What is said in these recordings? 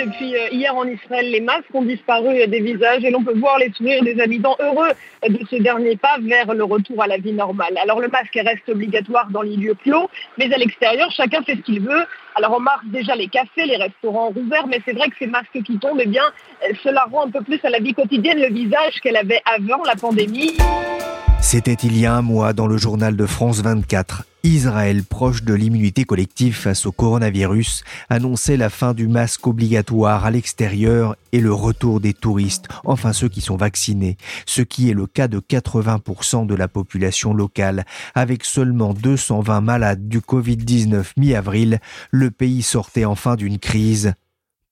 Depuis euh, hier en Israël, les masques ont disparu des visages et l'on peut voir les sourires des habitants heureux de ce dernier pas vers le retour à la vie normale. Alors le masque reste obligatoire dans les lieux clos, mais à l'extérieur, chacun fait ce qu'il veut. Alors on marque déjà les cafés, les restaurants ouverts, mais c'est vrai que ces masques qui tombent, eh bien, euh, cela rend un peu plus à la vie quotidienne le visage qu'elle avait avant la pandémie. C'était il y a un mois dans le journal de France 24. Israël, proche de l'immunité collective face au coronavirus, annonçait la fin du masque obligatoire à l'extérieur et le retour des touristes, enfin ceux qui sont vaccinés, ce qui est le cas de 80% de la population locale. Avec seulement 220 malades du Covid-19 mi-avril, le pays sortait enfin d'une crise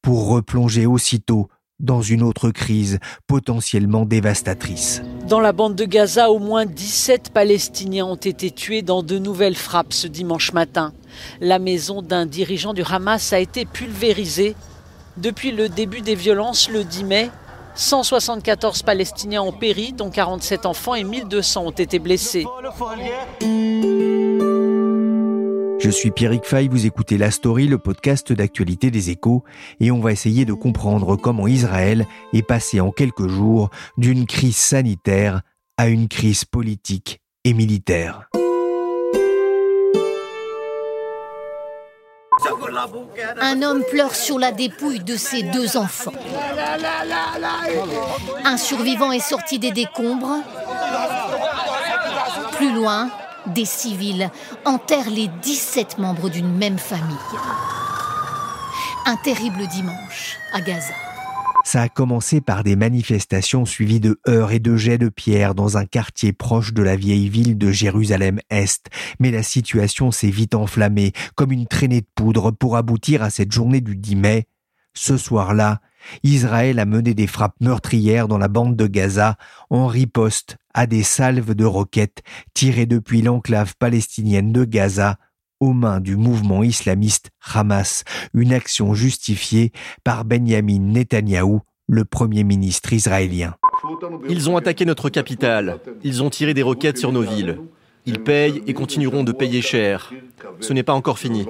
pour replonger aussitôt dans une autre crise potentiellement dévastatrice. Dans la bande de Gaza, au moins 17 Palestiniens ont été tués dans de nouvelles frappes ce dimanche matin. La maison d'un dirigeant du Hamas a été pulvérisée. Depuis le début des violences le 10 mai, 174 Palestiniens ont péri, dont 47 enfants et 1200 ont été blessés. Je suis Pierrick Fay, vous écoutez La Story, le podcast d'actualité des échos, et on va essayer de comprendre comment Israël est passé en quelques jours d'une crise sanitaire à une crise politique et militaire. Un homme pleure sur la dépouille de ses deux enfants. Un survivant est sorti des décombres. Plus loin, des civils enterrent les 17 membres d'une même famille. Un terrible dimanche à Gaza. Ça a commencé par des manifestations suivies de heurts et de jets de pierre dans un quartier proche de la vieille ville de Jérusalem-Est. Mais la situation s'est vite enflammée, comme une traînée de poudre, pour aboutir à cette journée du 10 mai. Ce soir-là, Israël a mené des frappes meurtrières dans la bande de Gaza en riposte à des salves de roquettes tirées depuis l'enclave palestinienne de Gaza aux mains du mouvement islamiste Hamas, une action justifiée par Benjamin Netanyahou, le premier ministre israélien. Ils ont attaqué notre capitale, ils ont tiré des roquettes sur nos villes. Ils payent et continueront de payer cher. Ce n'est pas encore fini.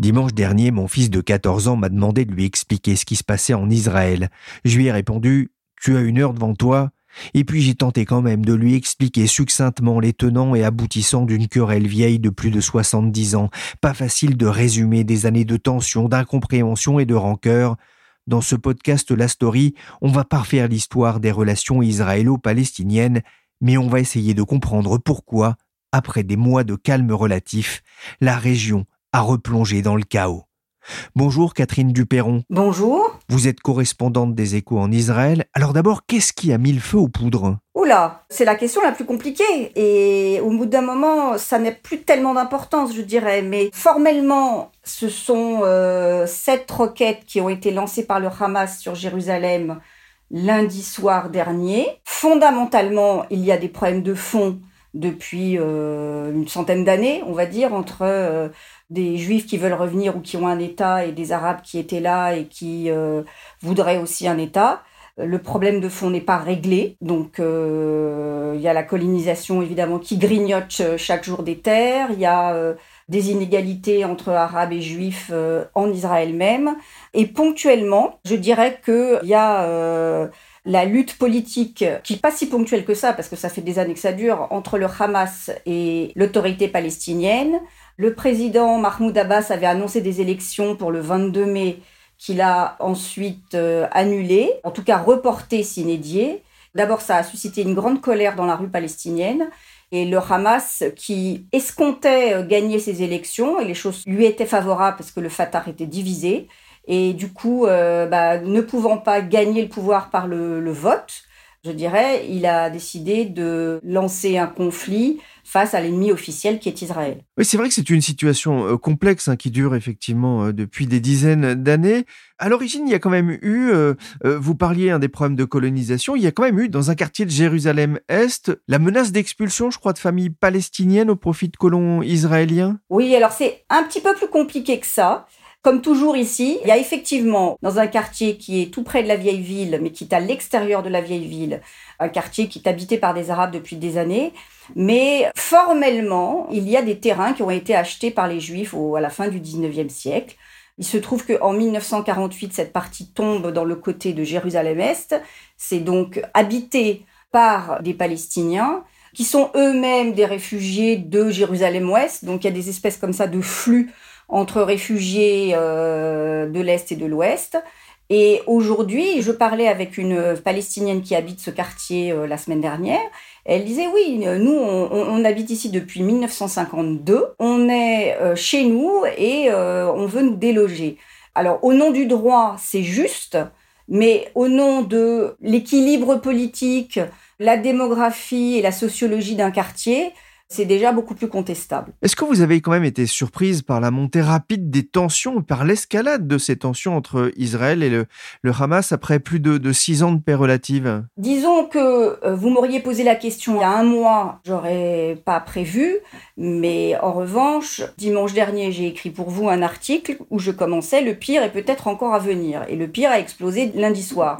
Dimanche dernier, mon fils de 14 ans m'a demandé de lui expliquer ce qui se passait en Israël. Je lui ai répondu Tu as une heure devant toi et puis j'ai tenté quand même de lui expliquer succinctement les tenants et aboutissants d'une querelle vieille de plus de 70 ans. Pas facile de résumer des années de tension, d'incompréhension et de rancœur. Dans ce podcast La Story, on va parfaire l'histoire des relations israélo-palestiniennes, mais on va essayer de comprendre pourquoi après des mois de calme relatif, la région a replongé dans le chaos. Bonjour Catherine Duperron. Bonjour. Vous êtes correspondante des échos en Israël. Alors d'abord, qu'est-ce qui a mis le feu aux poudres? Oula, c'est la question la plus compliquée. Et au bout d'un moment, ça n'a plus tellement d'importance, je dirais. Mais formellement, ce sont euh, sept roquettes qui ont été lancées par le Hamas sur Jérusalem lundi soir dernier. Fondamentalement, il y a des problèmes de fond depuis euh, une centaine d'années, on va dire, entre euh, des juifs qui veulent revenir ou qui ont un État et des arabes qui étaient là et qui euh, voudraient aussi un État. Le problème de fond n'est pas réglé, donc il y a la colonisation évidemment qui grignote chaque jour des terres, il y a des inégalités entre arabes et juifs en Israël même, et ponctuellement, je dirais qu'il y a la lutte politique, qui n'est pas si ponctuelle que ça, parce que ça fait des années que ça dure, entre le Hamas et l'autorité palestinienne. Le président Mahmoud Abbas avait annoncé des élections pour le 22 mai qu'il a ensuite euh, annulées, en tout cas reportées s'inédiées. D'abord, ça a suscité une grande colère dans la rue palestinienne. Et le Hamas, qui escomptait euh, gagner ces élections, et les choses lui étaient favorables parce que le Fatah était divisé, et du coup, euh, bah, ne pouvant pas gagner le pouvoir par le, vote, je dirais, il a décidé de lancer un conflit face à l'ennemi officiel qui est Israël. Oui, c'est vrai que c'est une situation euh, complexe hein, qui dure effectivement euh, depuis des dizaines d'années. À l'origine, il y a quand même eu, euh, vous parliez un des problèmes de colonisation, il y a quand même eu dans un quartier de Jérusalem-Est la menace d'expulsion, je crois, de familles palestiniennes au profit de colons israéliens. Oui, alors c'est un petit peu plus compliqué que ça. Comme toujours ici, il y a effectivement, dans un quartier qui est tout près de la vieille ville, mais qui est à l'extérieur de la vieille ville, un quartier qui est habité par des Arabes depuis des années, mais formellement, il y a des terrains qui ont été achetés par les Juifs à la fin du 19e siècle. Il se trouve qu'en 1948, cette partie tombe dans le côté de Jérusalem-Est. C'est donc habité par des Palestiniens qui sont eux-mêmes des réfugiés de Jérusalem-Ouest. Donc il y a des espèces comme ça de flux entre réfugiés euh, de l'Est et de l'Ouest. Et aujourd'hui, je parlais avec une Palestinienne qui habite ce quartier euh, la semaine dernière. Elle disait oui, nous on, habite ici depuis 1952, on est euh, chez nous et on veut nous déloger. Alors au nom du droit, c'est juste, mais au nom de l'équilibre politique, la démographie et la sociologie d'un quartier, c'est déjà beaucoup plus contestable. Est-ce que vous avez quand même été surprise par la montée rapide des tensions, par l'escalade de ces tensions entre Israël et le, Hamas après plus de, six ans de paix relative? Disons que euh, vous m'auriez posé la question il y a un mois, j'aurais pas prévu, mais en revanche, dimanche dernier, j'ai écrit pour vous un article où je commençais le pire est peut-être encore à venir, et le pire a explosé lundi soir.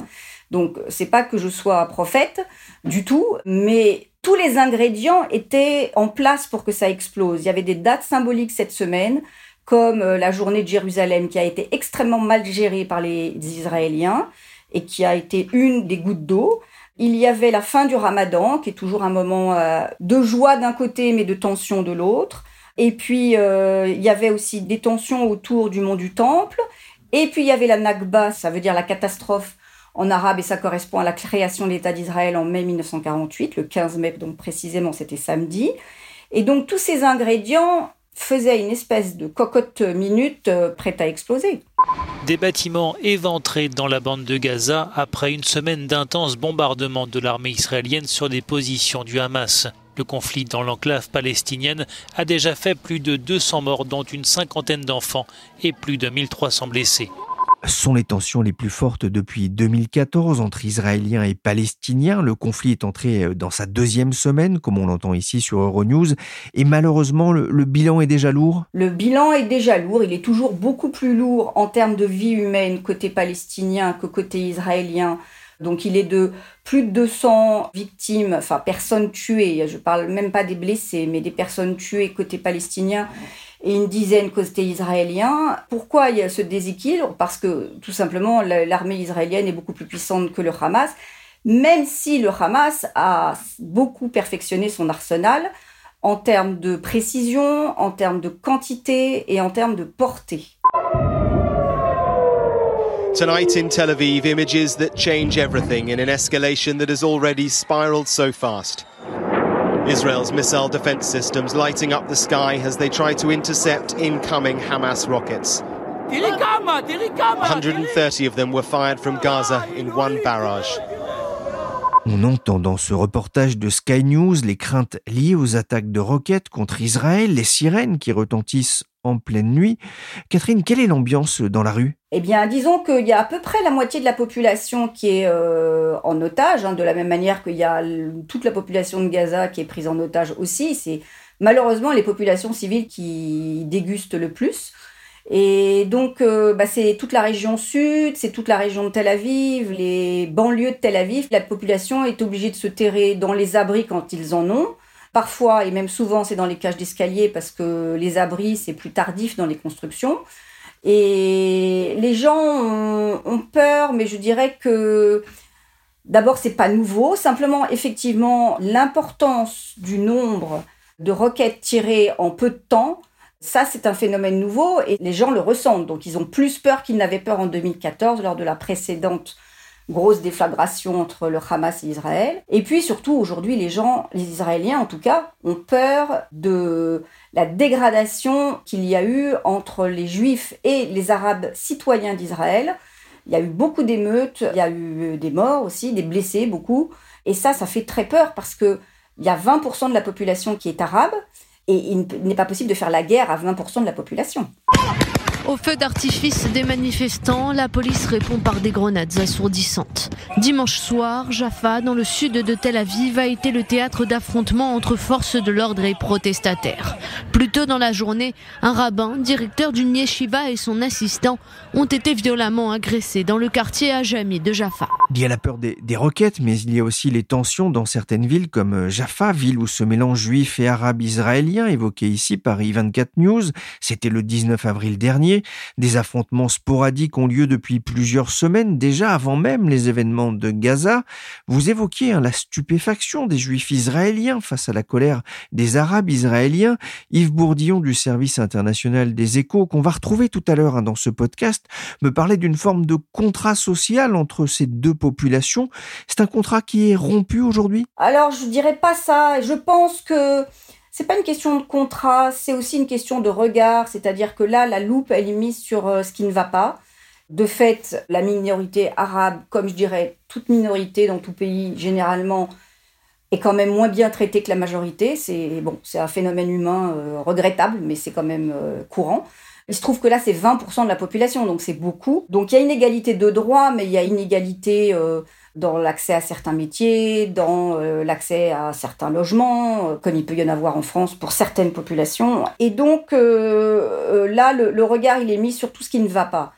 Donc c'est pas que je sois prophète du tout, mais tous les ingrédients étaient en place pour que ça explose. Il y avait des dates symboliques cette semaine, comme euh, la journée de Jérusalem qui a été extrêmement mal gérée par les Israéliens et qui a été une des gouttes d'eau. Il y avait la fin du ramadan, qui est toujours un moment euh, de joie d'un côté, mais de tension de l'autre. Et puis, euh, il y avait aussi des tensions autour du mont du Temple. Et puis, il y avait la Nakba, ça veut dire la catastrophe en arabe et ça correspond à la création de l'État d'Israël en mai 1948, le 15 mai donc précisément c'était samedi. Et donc tous ces ingrédients faisaient une espèce de cocotte minute euh, prête à exploser. Des bâtiments éventrés dans la bande de Gaza après une semaine d'intenses bombardements de l'armée israélienne sur des positions du Hamas. Le conflit dans l'enclave palestinienne a déjà fait plus de 200 morts, dont une cinquantaine d'enfants et plus de 1300 blessés sont les tensions les plus fortes depuis 2014 entre Israéliens et Palestiniens. Le conflit est entré euh, dans sa deuxième semaine, comme on l'entend ici sur Euronews, et malheureusement, le, bilan est déjà lourd. Le bilan est déjà lourd, il est toujours beaucoup plus lourd en termes de vie humaine côté palestinien que côté israélien. Donc il est de plus de 200 victimes, enfin personnes tuées, je ne parle même pas des blessés, mais des personnes tuées côté palestinien et une dizaine côté israélien. Pourquoi il y a ce déséquilibre? Parce que tout simplement l'armée israélienne est beaucoup plus puissante que le Hamas, même si le Hamas a beaucoup perfectionné son arsenal en termes de précision, en termes de quantité et en termes de portée. Tonight in Tel Aviv, images that change everything in an escalation that has already spiraled so fast. Israel's missile defense systems lighting up the sky as they try to intercept incoming Hamas rockets. 130 of them were fired from Gaza in one barrage. On entend dans ce reportage de Sky News les craintes liées aux attaques de roquettes contre Israël, les sirènes qui retentissent en pleine nuit. Catherine, quelle est l'ambiance dans la rue? Eh bien, disons qu'il y a à peu près la moitié de la population qui est euh, en otage, hein, de la même manière qu'il y a toute la population de Gaza qui est prise en otage aussi. C'est malheureusement les populations civiles qui dégustent le plus. Et donc, euh, bah, c'est toute la région sud, c'est toute la région de Tel Aviv, les banlieues de Tel Aviv. La population est obligée de se terrer dans les abris quand ils en ont. Parfois, et même souvent, c'est dans les cages d'escalier parce que les abris, c'est plus tardif dans les constructions. Et les gens ont, peur, mais je dirais que d'abord, c'est pas nouveau. Simplement, effectivement, l'importance du nombre de roquettes tirées en peu de temps ça, c'est un phénomène nouveau et les gens le ressentent. Donc, ils ont plus peur qu'ils n'avaient peur en 2014 lors de la précédente grosse déflagration entre le Hamas et Israël. Et puis surtout, aujourd'hui, les gens, les Israéliens en tout cas, ont peur de la dégradation qu'il y a eu entre les Juifs et les Arabes citoyens d'Israël. Il y a eu beaucoup d'émeutes, il y a eu des morts aussi, des blessés, beaucoup. Et ça, ça fait très peur parce que il y a 20% de la population qui est arabe et il n'est pas possible de faire la guerre à 20% de la population. Au feu d'artifice des manifestants, la police répond par des grenades assourdissantes. Dimanche soir, Jaffa, dans le sud de Tel Aviv, a été le théâtre d'affrontements entre forces de l'ordre et protestataires. Plus tôt dans la journée, un rabbin, directeur d'une yeshiva et son assistant ont été violemment agressés dans le quartier Ajami de Jaffa. Il y a la peur des, roquettes, mais il y a aussi les tensions dans certaines villes comme Jaffa, ville où se mélangent juifs et arabes israéliens, évoqués ici par I24 News. C'était le 19 avril dernier. Des affrontements sporadiques ont lieu depuis plusieurs semaines, déjà avant même les événements de Gaza. Vous évoquiez hein, la stupéfaction des Juifs israéliens face à la colère des Arabes israéliens. Yves Bourdillon du service international des échos, qu'on va retrouver tout à l'heure hein, dans ce podcast, me parlait d'une forme de contrat social entre ces deux C'est un contrat qui est rompu aujourd'hui? Alors, je dirais pas ça. Je pense que c'est pas une question de contrat, c'est aussi une question de regard, c'est-à-dire que là, la loupe, elle est mise sur euh, ce qui ne va pas. De fait, la minorité arabe, comme je dirais toute minorité dans tout pays, généralement, est quand même moins bien traitée que la majorité. C'est bon, c'est un phénomène humain euh, regrettable, mais c'est quand même euh, courant. Il se trouve que là, c'est 20% de la population, donc c'est beaucoup. Donc il y a une égalité de droit, mais il y a une égalité dans l'accès à certains métiers, dans euh, l'accès à certains logements, euh, comme il peut y en avoir en France pour certaines populations. Et donc euh, là, le, regard, il est mis sur tout ce qui ne va pas.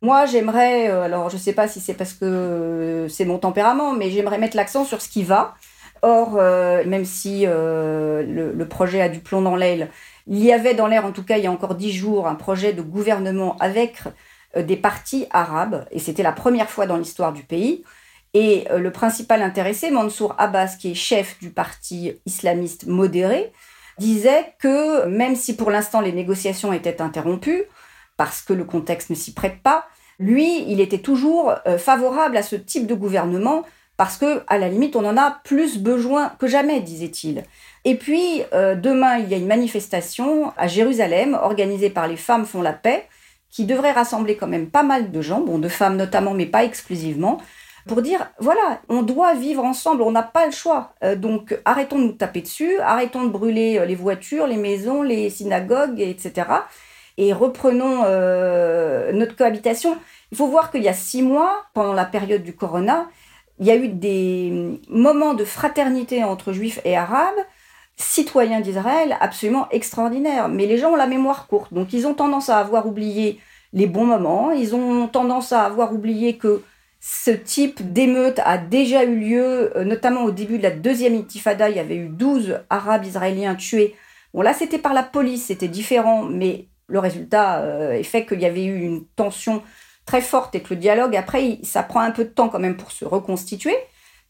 Moi, j'aimerais, alors je ne sais pas si c'est parce que c'est mon tempérament, mais j'aimerais mettre l'accent sur ce qui va. Or, même si le, le, projet a du plomb dans l'aile, il y avait dans l'air, en tout cas il y a encore dix jours, un projet de gouvernement avec des partis arabes, et c'était la première fois dans l'histoire du pays. Et euh, le principal intéressé, Mansour Abbas, qui est chef du parti islamiste modéré, disait que même si pour l'instant les négociations étaient interrompues, parce que le contexte ne s'y prête pas, lui, il était toujours euh, favorable à ce type de gouvernement parce que, à la limite, on en a plus besoin que jamais, disait-il. Et puis, euh, demain, il y a une manifestation à Jérusalem organisée par les Femmes font la paix, qui devrait rassembler quand même pas mal de gens, bon, de femmes notamment, mais pas exclusivement, pour dire, voilà, on doit vivre ensemble, on n'a pas le choix. Euh, donc arrêtons de nous taper dessus, arrêtons de brûler euh, les voitures, les maisons, les synagogues, etc. Et reprenons notre cohabitation. Il faut voir qu'il y a six mois, pendant la période du corona, il y a eu des moments de fraternité entre juifs et arabes, citoyens d'Israël, absolument extraordinaires. Mais les gens ont la mémoire courte, donc ils ont tendance à avoir oublié les bons moments, ils ont tendance à avoir oublié que ce type d'émeute a déjà eu lieu, euh, notamment au début de la deuxième intifada, il y avait eu 12 Arabes israéliens tués. Bon là c'était par la police, c'était différent, mais le résultat euh, est fait qu'il y avait eu une tension très forte et que le dialogue, après, ça prend un peu de temps quand même pour se reconstituer.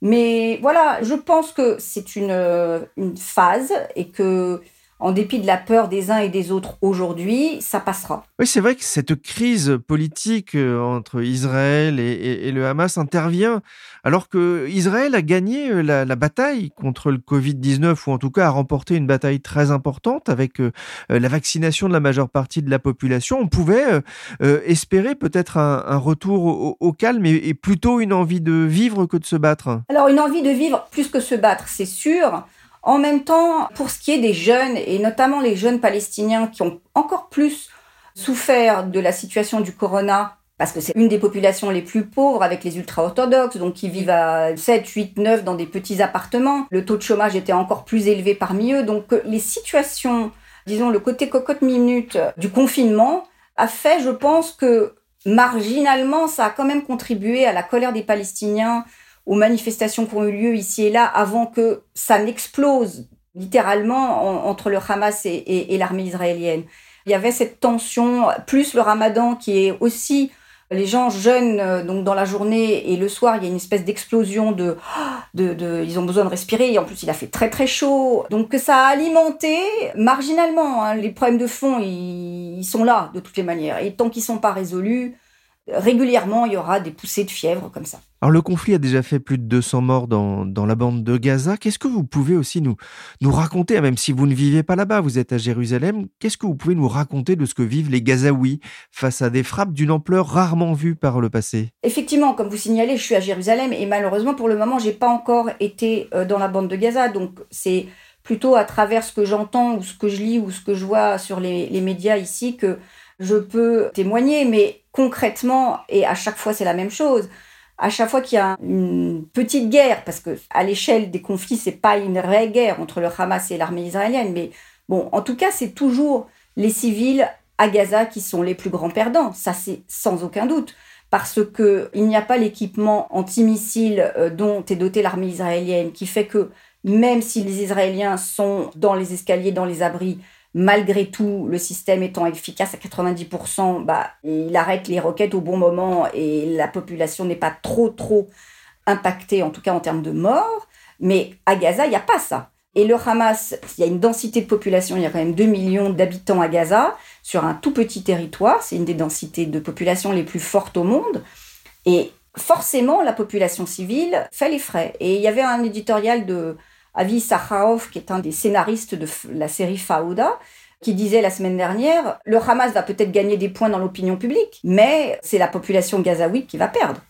Mais voilà, je pense que c'est une, euh, une phase et que en dépit de la peur des uns et des autres aujourd'hui, ça passera. Oui, c'est vrai que cette crise politique euh, entre Israël et, le Hamas intervient alors que Israël a gagné euh, la, bataille contre le Covid-19, ou en tout cas a remporté une bataille très importante avec euh, la vaccination de la majeure partie de la population. On pouvait espérer peut-être un, retour au, calme et plutôt une envie de vivre que de se battre. Alors une envie de vivre plus que se battre, c'est sûr. En même temps, pour ce qui est des jeunes, et notamment les jeunes palestiniens qui ont encore plus souffert de la situation du corona, parce que c'est une des populations les plus pauvres avec les ultra-orthodoxes, donc qui vivent à 7, 8, 9 dans des petits appartements. Le taux de chômage était encore plus élevé parmi eux. Donc euh, les situations, disons le côté cocotte minute du confinement, a fait, je pense, que marginalement, ça a quand même contribué à la colère des Palestiniens aux manifestations qui ont eu lieu ici et là avant que ça n'explose littéralement entre le Hamas et, l'armée israélienne. Il y avait cette tension, plus le ramadan qui est aussi les gens jeunes, euh, donc dans la journée et le soir, il y a une espèce d'explosion de, Ils ont besoin de respirer, et en plus il a fait très très chaud. Donc ça a alimenté marginalement. Hein. les problèmes de fond, ils, sont là de toutes les manières. Et tant qu'ils ne sont pas résolus, régulièrement, il y aura des poussées de fièvre comme ça. Alors le conflit a déjà fait plus de 200 morts dans, dans la bande de Gaza. Qu'est-ce que vous pouvez aussi nous, nous raconter, même si vous ne vivez pas là-bas, vous êtes à Jérusalem, qu'est-ce que vous pouvez nous raconter de ce que vivent les Gazaouis face à des frappes d'une ampleur rarement vue par le passé? Effectivement, comme vous signalez, je suis à Jérusalem et malheureusement pour le moment, j'ai pas encore été euh, dans la bande de Gaza, donc c'est plutôt à travers ce que j'entends ou ce que je lis ou ce que je vois sur les, les médias ici que je peux témoigner, mais concrètement, et à chaque fois c'est la même chose, à chaque fois qu'il y a une petite guerre, parce que à l'échelle des conflits, c'est pas une vraie guerre entre le Hamas et l'armée israélienne, mais bon, en tout cas, c'est toujours les civils à Gaza qui sont les plus grands perdants. Ça, c'est sans aucun doute. Parce que il n'y a pas l'équipement antimissile euh, dont est dotée l'armée israélienne, qui fait que même si les Israéliens sont dans les escaliers, dans les abris, malgré tout, le système étant efficace à 90%, bah, il arrête les roquettes au bon moment et la population n'est pas trop, trop impactée, en tout cas en termes de morts. Mais à Gaza, il n'y a pas ça. Et le Hamas, il y a une densité de population, il y a quand même 2 millions d'habitants à Gaza, sur un tout petit territoire. C'est une des densités de population les plus fortes au monde. Et forcément, la population civile fait les frais. Et il y avait un éditorial de Avi Sakharov, qui est un des scénaristes de la série Fauda, qui disait la semaine dernière, le Hamas va peut-être gagner des points dans l'opinion publique, mais c'est la population gazaouite qui va perdre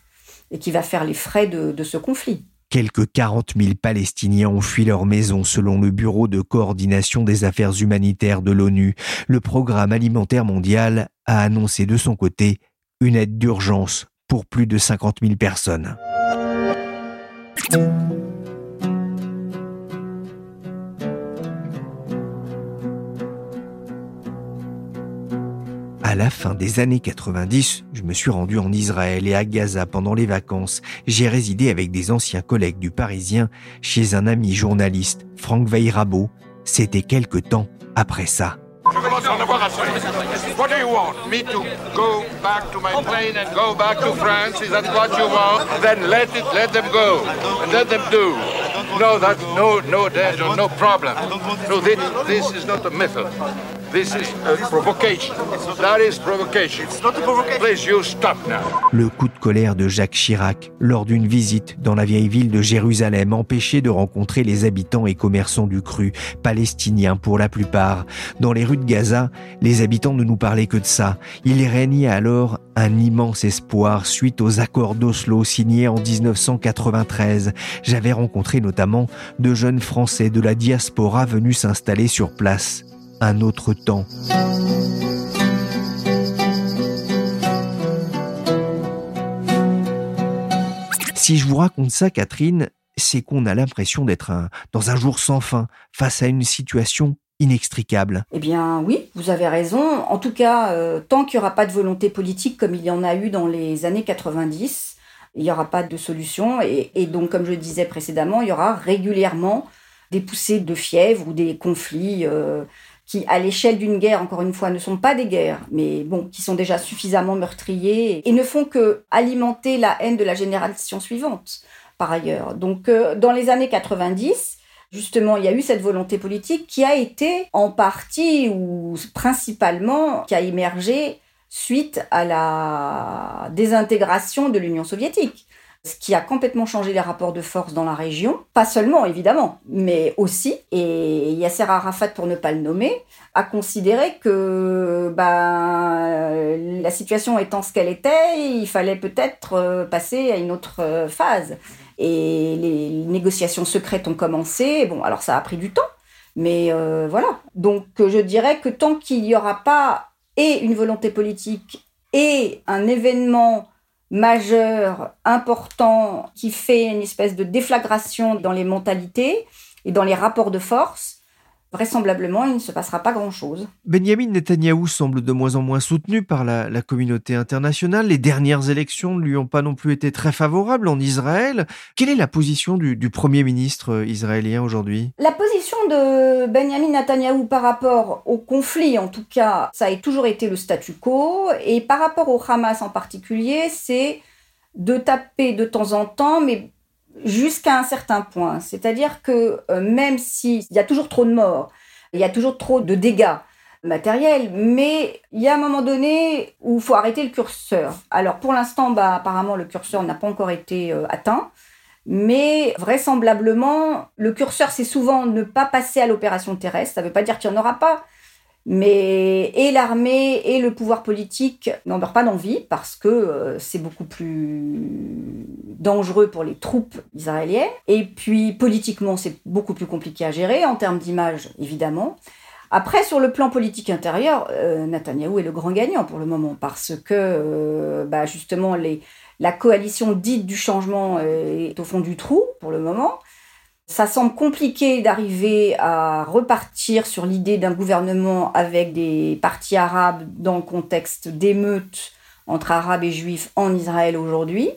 et qui va faire les frais de, de ce conflit. Quelques 40 000 Palestiniens ont fui leur maison selon le Bureau de coordination des affaires humanitaires de l'ONU. Le Programme alimentaire mondial a annoncé de son côté une aide d'urgence pour plus de 50 000 personnes. La fin des années 90, je me suis rendu en Israël et à Gaza pendant les vacances. J'ai résidé avec des anciens collègues du Parisien chez un ami journaliste, Franck Veirabo. C'était quelque temps après ça. Je commence à en avoir assez. What do you want? Me to go back to my plane and go back to France? Is that what you want? Then let it, let them go, and let them do. No, that's no, no danger, no problem. No, this, this is not a method. This is a provocation. That is provocation. It's not a provocation. Please, you stop now. Le coup de colère de Jacques Chirac lors d'une visite dans la vieille ville de Jérusalem empêchait de rencontrer les habitants et commerçants du cru, palestiniens pour la plupart. Dans les rues de Gaza, les habitants ne nous parlaient que de ça. Il régnait alors un immense espoir suite aux accords d'Oslo signés en 1993. J'avais rencontré notamment de jeunes Français de la diaspora venus s'installer sur place un autre temps. Si je vous raconte ça, Catherine, c'est qu'on a l'impression d'être dans un jour sans fin, face à une situation inextricable. Eh bien oui, vous avez raison. En tout cas, euh, tant qu'il n'y aura pas de volonté politique comme il y en a eu dans les années 90, il n'y aura pas de solution. Et, donc, comme je le disais précédemment, il y aura régulièrement des poussées de fièvre ou des conflits. Euh, qui, à l'échelle d'une guerre, encore une fois, ne sont pas des guerres, mais bon, qui sont déjà suffisamment meurtriers et ne font que alimenter la haine de la génération suivante, par ailleurs. Donc, euh, dans les années 90, justement, il y a eu cette volonté politique qui a été en partie ou principalement qui a émergé suite à la désintégration de l'Union soviétique ce qui a complètement changé les rapports de force dans la région. Pas seulement, évidemment, mais aussi. Et Yasser Arafat, pour ne pas le nommer, a considéré que ben, la situation étant ce qu'elle était, il fallait peut-être euh, passer à une autre euh, phase. Et les négociations secrètes ont commencé. Bon, alors ça a pris du temps, mais euh, voilà. Donc je dirais que tant qu'il n'y aura pas et une volonté politique et un événement majeur, important, qui fait une espèce de déflagration dans les mentalités et dans les rapports de force, vraisemblablement, il ne se passera pas grand-chose. Benjamin Netanyahou semble de moins en moins soutenu par la, communauté internationale. Les dernières élections ne lui ont pas non plus été très favorables en Israël. Quelle est la position du, Premier ministre israélien aujourd'hui? La position de Benjamin Netanyahou par rapport au conflit, en tout cas, ça a toujours été le statu quo. Et par rapport au Hamas en particulier, c'est de taper de temps en temps, mais jusqu'à un certain point. C'est-à-dire que euh, même s'il y a toujours trop de morts, il y a toujours trop de dégâts, matériel, mais il y a un moment donné où il faut arrêter le curseur. Alors pour l'instant, bah, apparemment, le curseur n'a pas encore été euh, atteint. Mais vraisemblablement, le curseur, c'est souvent ne pas passer à l'opération terrestre. Ça ne veut pas dire qu'il n'y en aura pas, mais et l'armée et le pouvoir politique n'en meurent pas d'envie parce que euh, c'est beaucoup plus dangereux pour les troupes israéliennes. Et puis politiquement, c'est beaucoup plus compliqué à gérer en termes d'image, évidemment. Après, sur le plan politique intérieur, euh, Netanyahou est le grand gagnant pour le moment parce que euh, bah, justement la coalition dite du changement est au fond du trou pour le moment. Ça semble compliqué d'arriver à repartir sur l'idée d'un gouvernement avec des partis arabes dans le contexte d'émeutes entre arabes et juifs en Israël aujourd'hui.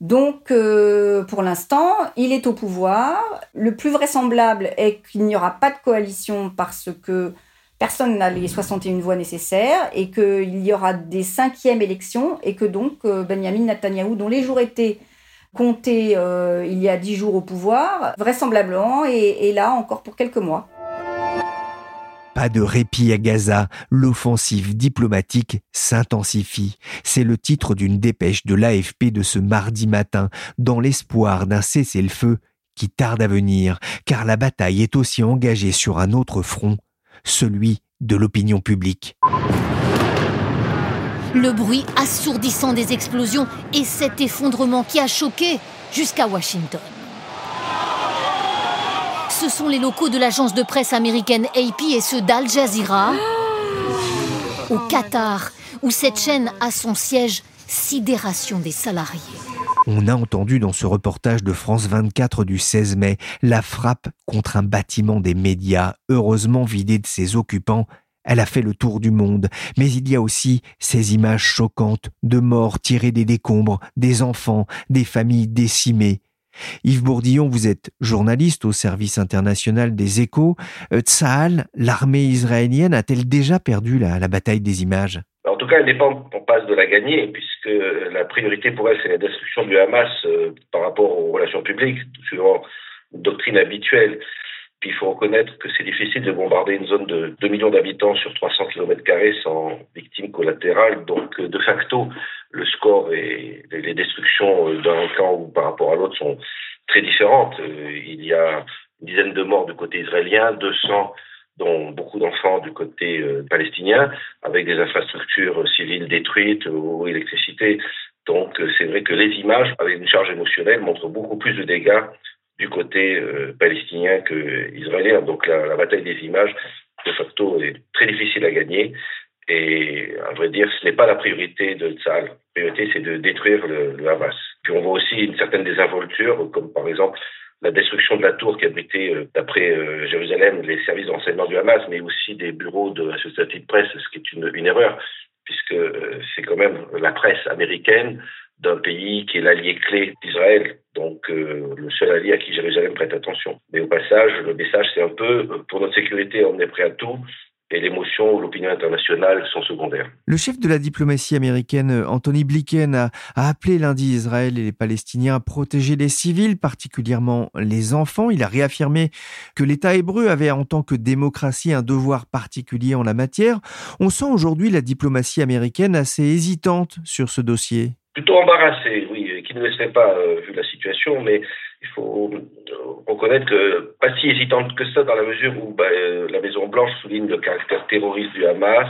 Donc, euh, pour l'instant, il est au pouvoir. Le plus vraisemblable est qu'il n'y aura pas de coalition parce que personne n'a les 61 voix nécessaires et qu'il y aura des cinquièmes élections et que donc euh, Benjamin Netanyahou, dont les jours étaient compté euh, il y a dix jours au pouvoir, vraisemblablement, et, là encore pour quelques mois. Pas de répit à Gaza, l'offensive diplomatique s'intensifie. C'est le titre d'une dépêche de l'AFP de ce mardi matin, dans l'espoir d'un cessez-le-feu qui tarde à venir, car la bataille est aussi engagée sur un autre front, celui de l'opinion publique le bruit assourdissant des explosions et cet effondrement qui a choqué jusqu'à Washington. Ce sont les locaux de l'agence de presse américaine AP et ceux d'Al Jazeera au Qatar, où cette chaîne a son siège, sidération des salariés. On a entendu dans ce reportage de France 24 du 16 mai la frappe contre un bâtiment des médias, heureusement vidé de ses occupants elle a fait le tour du monde, mais il y a aussi ces images choquantes de morts tirées des décombres, des enfants, des familles décimées. Yves Bourdillon, vous êtes journaliste au service international des échos. Euh, Tsahal, l'armée israélienne, a-t-elle déjà perdu la, bataille des images? En tout cas, elle n'est pas passe de la gagner, puisque la priorité pour elle, c'est la destruction du Hamas euh, par rapport aux relations publiques, suivant une doctrine habituelle. Puis il faut reconnaître que c'est difficile de bombarder une zone de 2 millions d'habitants sur 300 km sans victimes collatérales. Donc de facto, le score et les destructions d'un camp ou par rapport à l'autre sont très différentes. Euh, il y a une dizaine de morts du côté israélien, 200 dont beaucoup d'enfants du côté euh, palestinien, avec des infrastructures civiles détruites ou électricité. Donc c'est vrai que les images, avec une charge émotionnelle, montrent beaucoup plus de dégâts du côté euh, palestinien que israélien. Donc la, bataille des images, de facto, est très difficile à gagner. Et à vrai dire, ce n'est pas la priorité de Tzal. La priorité, c'est de détruire le, Hamas. Puis on voit aussi une certaine désinvolture, comme par exemple la destruction de la tour qui abritait, euh, d'après euh, Jérusalem, les services d'enseignement du Hamas, mais aussi des bureaux de de presse, ce qui est une, une erreur, puisque c'est quand même la presse américaine d'un pays qui est l'allié clé d'Israël, donc euh, le seul allié à qui Jérusalem prête attention. Mais au passage, le message, c'est un peu, euh, pour notre sécurité, on est prêt à tout, et l'émotion ou l'opinion internationale sont secondaires. Le chef de la diplomatie américaine, Anthony Blinken, a, appelé lundi Israël et les Palestiniens à protéger les civils, particulièrement les enfants. Il a réaffirmé que l'État hébreu avait en tant que démocratie un devoir particulier en la matière. On sent aujourd'hui la diplomatie américaine assez hésitante sur ce dossier plutôt embarrassé, oui, qui ne le serait pas euh, vu la situation, mais il faut euh, reconnaître que pas si hésitante que ça dans la mesure où bah, euh, la Maison Blanche souligne le caractère terroriste du Hamas,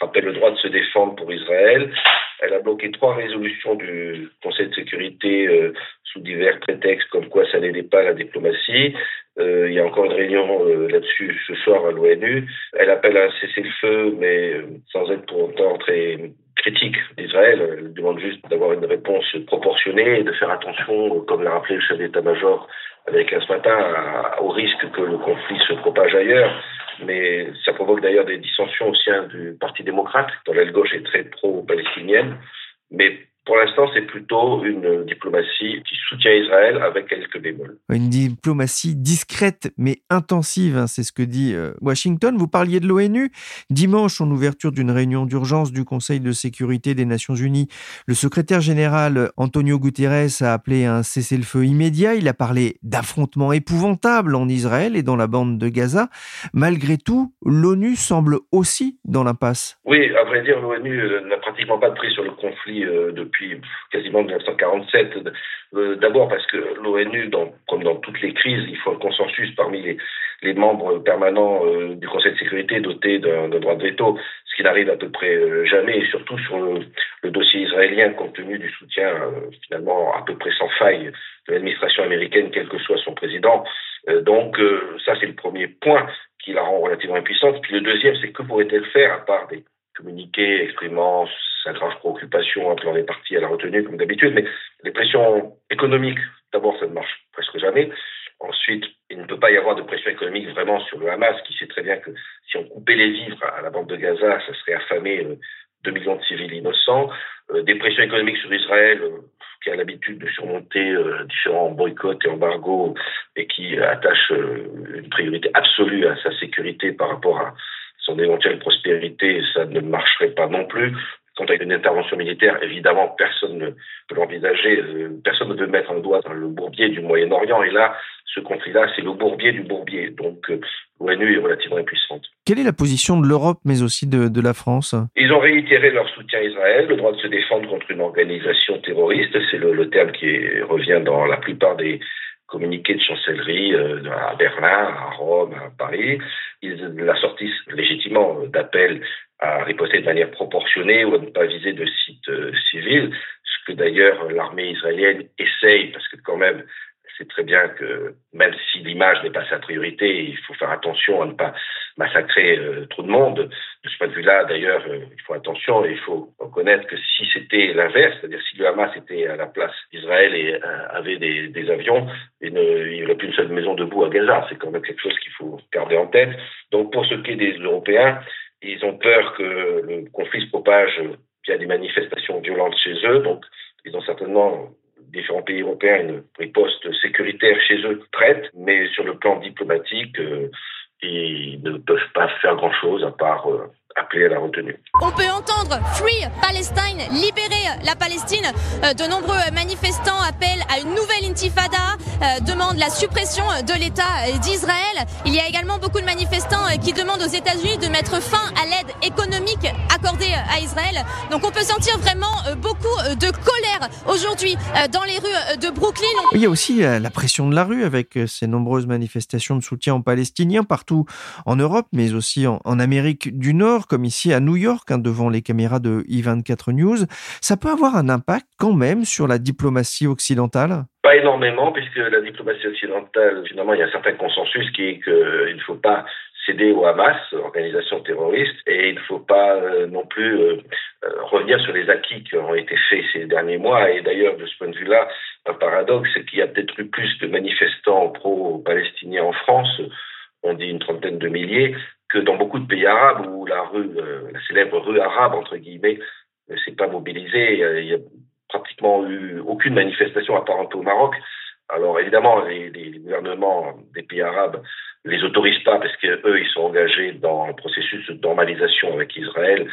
rappelle le droit de se défendre pour Israël. Elle a bloqué trois résolutions du Conseil de sécurité sous divers prétextes, comme quoi ça n'aidait pas la diplomatie. il y a encore une réunion là-dessus ce soir à l'ONU. Elle appelle à cesser le feu, mais sans être pour autant très critique d'Israël. Elle demande juste d'avoir une réponse proportionnée et de faire attention, comme l'a rappelé le chef d'état-major avec ce matin, au risque que le conflit se propage ailleurs. Mais ça provoque d'ailleurs des dissensions au sein du Parti démocrate, dont l'aile gauche est très pro-palestinienne. Mais pour l'instant, c'est plutôt une diplomatie qui soutient Israël avec quelques bémols. Une diplomatie discrète mais intensive, hein, c'est ce que dit euh, Washington. Vous parliez de l'ONU. Dimanche, en ouverture d'une réunion d'urgence du Conseil de sécurité des Nations Unies, le secrétaire général Antonio Guterres a appelé un cessez-le-feu immédiat. Il a parlé d'affrontements épouvantables en Israël et dans la bande de Gaza. Malgré tout, l'ONU semble aussi dans l'impasse. Oui, à vrai dire, l'ONU euh, n'a pratiquement pas de prise sur le conflit euh, depuis quasiment 1947. Euh, d'abord parce que l'ONU, comme dans toutes les crises, il faut un consensus parmi les, membres permanents euh, du Conseil de sécurité dotés d'un droit de veto, ce qui n'arrive à peu près euh, jamais, surtout sur le, dossier israélien, compte tenu du soutien finalement à peu près sans faille de l'administration américaine, quel que soit son président. donc ça, c'est le premier point qui la rend relativement impuissante. Puis le deuxième, c'est que pourrait-elle faire à part des communiqués exprimant sa grave préoccupation appelant les partis à la retenue comme d'habitude, mais les pressions économiques, d'abord ça ne marche presque jamais. Ensuite, il ne peut pas y avoir de pression économique vraiment sur le Hamas, qui sait très bien que si on coupait les vivres à la bande de Gaza, ça serait affamé 2 euh, millions de civils innocents. Euh, des pressions économiques sur Israël, euh, qui a l'habitude de surmonter différents boycotts et embargos, et qui attache une priorité absolue à sa sécurité par rapport à son éventuelle prospérité, ça ne marcherait pas non plus. Quant à une intervention militaire, évidemment, personne ne peut l'envisager. Euh, personne ne veut mettre un doigt dans le bourbier du Moyen-Orient. Et là, ce conflit-là, c'est le bourbier du bourbier. Donc, euh, l'ONU est relativement impuissante. Quelle est la position de l'Europe, mais aussi de, de, la France? Ils ont réitéré leur soutien à Israël, le droit de se défendre contre une organisation terroriste. C'est le, le, terme qui revient dans la plupart des communiqués de chancellerie euh, à Berlin, à Rome, à Paris. Ils la sortissent légitimement d'appel à riposter de manière proportionnée ou à ne pas viser de sites euh, civils, ce que d'ailleurs l'armée israélienne essaye, parce que quand même, c'est très bien que même si l'image n'est pas sa priorité, il faut faire attention à ne pas massacrer euh, trop de monde. De ce point de vue-là, d'ailleurs, euh, il faut attention et il faut reconnaître que si c'était l'inverse, c'est-à-dire si le Hamas était à la place d'Israël et avait des, des avions, il n'y aurait plus une seule maison debout à Gaza. C'est quand même quelque chose qu'il faut garder en tête. Donc pour ce qui est des Européens, ils ont peur que le conflit se propage via des manifestations violentes chez eux. Donc, ils ont certainement différents pays européens une riposte sécuritaire chez eux prête, mais sur le plan diplomatique, euh, ils ne peuvent pas faire grand-chose à part appeler à la retenue. On peut entendre Free Palestine, libérer la Palestine. Euh, de nombreux manifestants appellent à une nouvelle intifada, euh, demandent la suppression de l'État d'Israël. Il y a également beaucoup de manifestants euh, qui demandent aux États-Unis de mettre fin à l'aide économique accordée à Israël. Donc on peut sentir vraiment beaucoup de colère aujourd'hui dans les rues de Brooklyn. Il y a aussi la pression de la rue avec ces nombreuses manifestations de soutien aux Palestiniens partout en Europe, mais aussi en Amérique du Nord comme ici à New York, hein, devant les caméras de I24 News, ça peut avoir un impact quand même sur la diplomatie occidentale? Pas énormément, puisque la diplomatie occidentale, finalement, il y a un certain consensus qui est qu'il ne faut pas céder au Hamas, organisation terroriste, et il ne faut pas euh, non plus euh, euh, revenir sur les acquis qui ont été faits ces derniers mois. Et d'ailleurs, de ce point de vue-là, un paradoxe, c'est qu'il y a peut-être eu plus de manifestants pro-palestiniens en France, on dit une trentaine de milliers, que dans beaucoup de pays arabes où la rue, euh, la célèbre rue arabe entre guillemets, ne s'est pas mobilisée. Il y a pratiquement eu aucune manifestation peu au Maroc. Alors évidemment, les, gouvernements des pays arabes les autorisent pas parce qu'eux, ils sont engagés dans un processus de normalisation avec Israël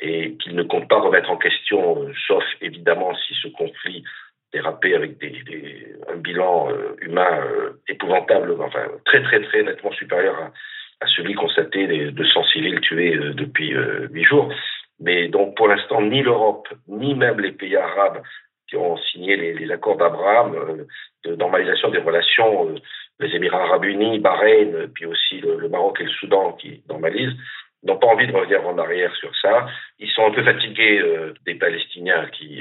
et qu'ils ne comptent pas remettre en question, euh, sauf évidemment si ce conflit dérapait avec des, un bilan euh, humain épouvantable, enfin très très très nettement supérieur à, à celui constaté des 200 civils tués euh, depuis euh, huit jours. Mais donc pour l'instant, ni l'Europe, ni même les pays arabes qui ont signé les, les accords d'Abraham euh, de normalisation des relations, les Émirats arabes unis, Bahreïn, puis aussi le, Maroc et le Soudan qui normalisent, n'ont pas envie de revenir en arrière sur ça. Ils sont un peu fatigués des Palestiniens qui,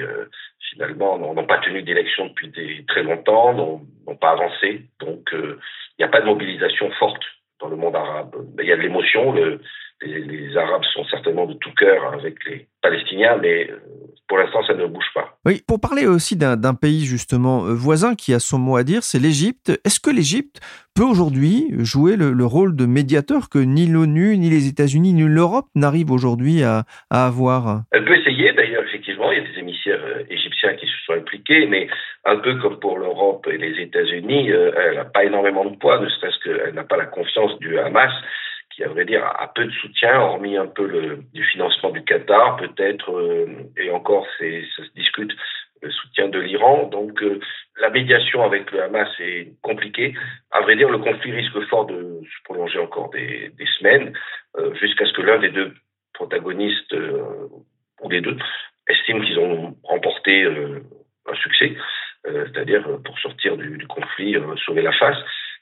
finalement, n'ont pas tenu d'élection depuis des, très longtemps, n'ont pas avancé. Donc, il n'y a pas de mobilisation forte dans le monde arabe. Il y a de l'émotion. Le, les, les, Arabes sont certainement de tout cœur avec les Palestiniens, mais euh, pour l'instant, ça ne bouge pas. Oui, pour parler aussi d'un pays justement euh, voisin qui a son mot à dire, c'est l'Égypte. Est-ce que l'Égypte peut aujourd'hui jouer le, rôle de médiateur que ni l'ONU, ni les États-Unis, ni l'Europe n'arrivent aujourd'hui à, avoir? Elle peut essayer, d'ailleurs, effectivement, il y a des émissaires euh, égyptiens qui se sont impliqués, mais un peu comme pour l'Europe et les États-Unis, elle n'a pas énormément de poids, ne serait-ce qu'elle n'a pas la confiance du Hamas qui, à vrai dire, a peu de soutien, hormis un peu le, du financement du Qatar, peut-être, euh, et encore, ça se discute, le soutien de l'Iran. Donc, euh, la médiation avec le Hamas est compliquée. À vrai dire, le conflit risque fort de se prolonger encore des, des semaines, euh, jusqu'à ce que l'un des deux protagonistes, ou les deux, estime qu'ils ont remporté un succès, c'est-à-dire pour sortir du, du conflit, sauver la face.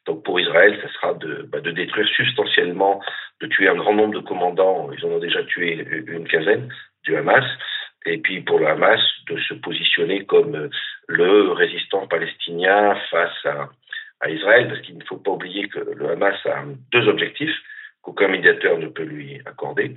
Donc pour Israël, ça sera de, bah, de détruire substantiellement, de tuer un grand nombre de commandants, ils en ont déjà tué une quinzaine du Hamas, et puis pour le Hamas de se positionner comme le résistant palestinien face à, à Israël, parce qu'il ne faut pas oublier que le Hamas a deux objectifs qu'aucun médiateur ne peut lui accorder.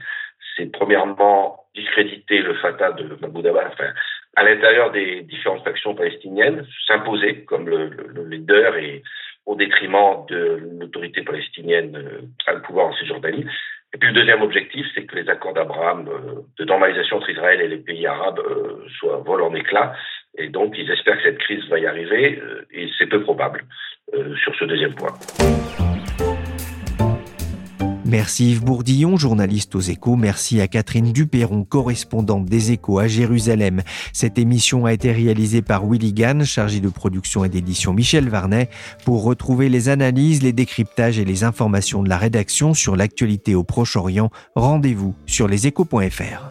C'est premièrement discréditer le Fatah de Mahmoud Abbas, enfin, à l'intérieur des différentes factions palestiniennes, s'imposer comme le, le leader et au détriment de l'autorité palestinienne euh, à le pouvoir en Cisjordanie. Et puis le deuxième objectif, c'est que les accords d'Abraham euh, de normalisation entre Israël et les pays arabes euh, soient volés en éclats. Et donc ils espèrent que cette crise va y arriver, et c'est peu probable sur ce deuxième point. Merci Yves Bourdillon, journaliste aux échos. Merci à Catherine Duperron, correspondante des échos à Jérusalem. Cette émission a été réalisée par Willy Gann, chargé de production et d'édition Michel Varnet. Pour retrouver les analyses, les décryptages et les informations de la rédaction sur l'actualité au Proche-Orient, rendez-vous sur leséchos.fr.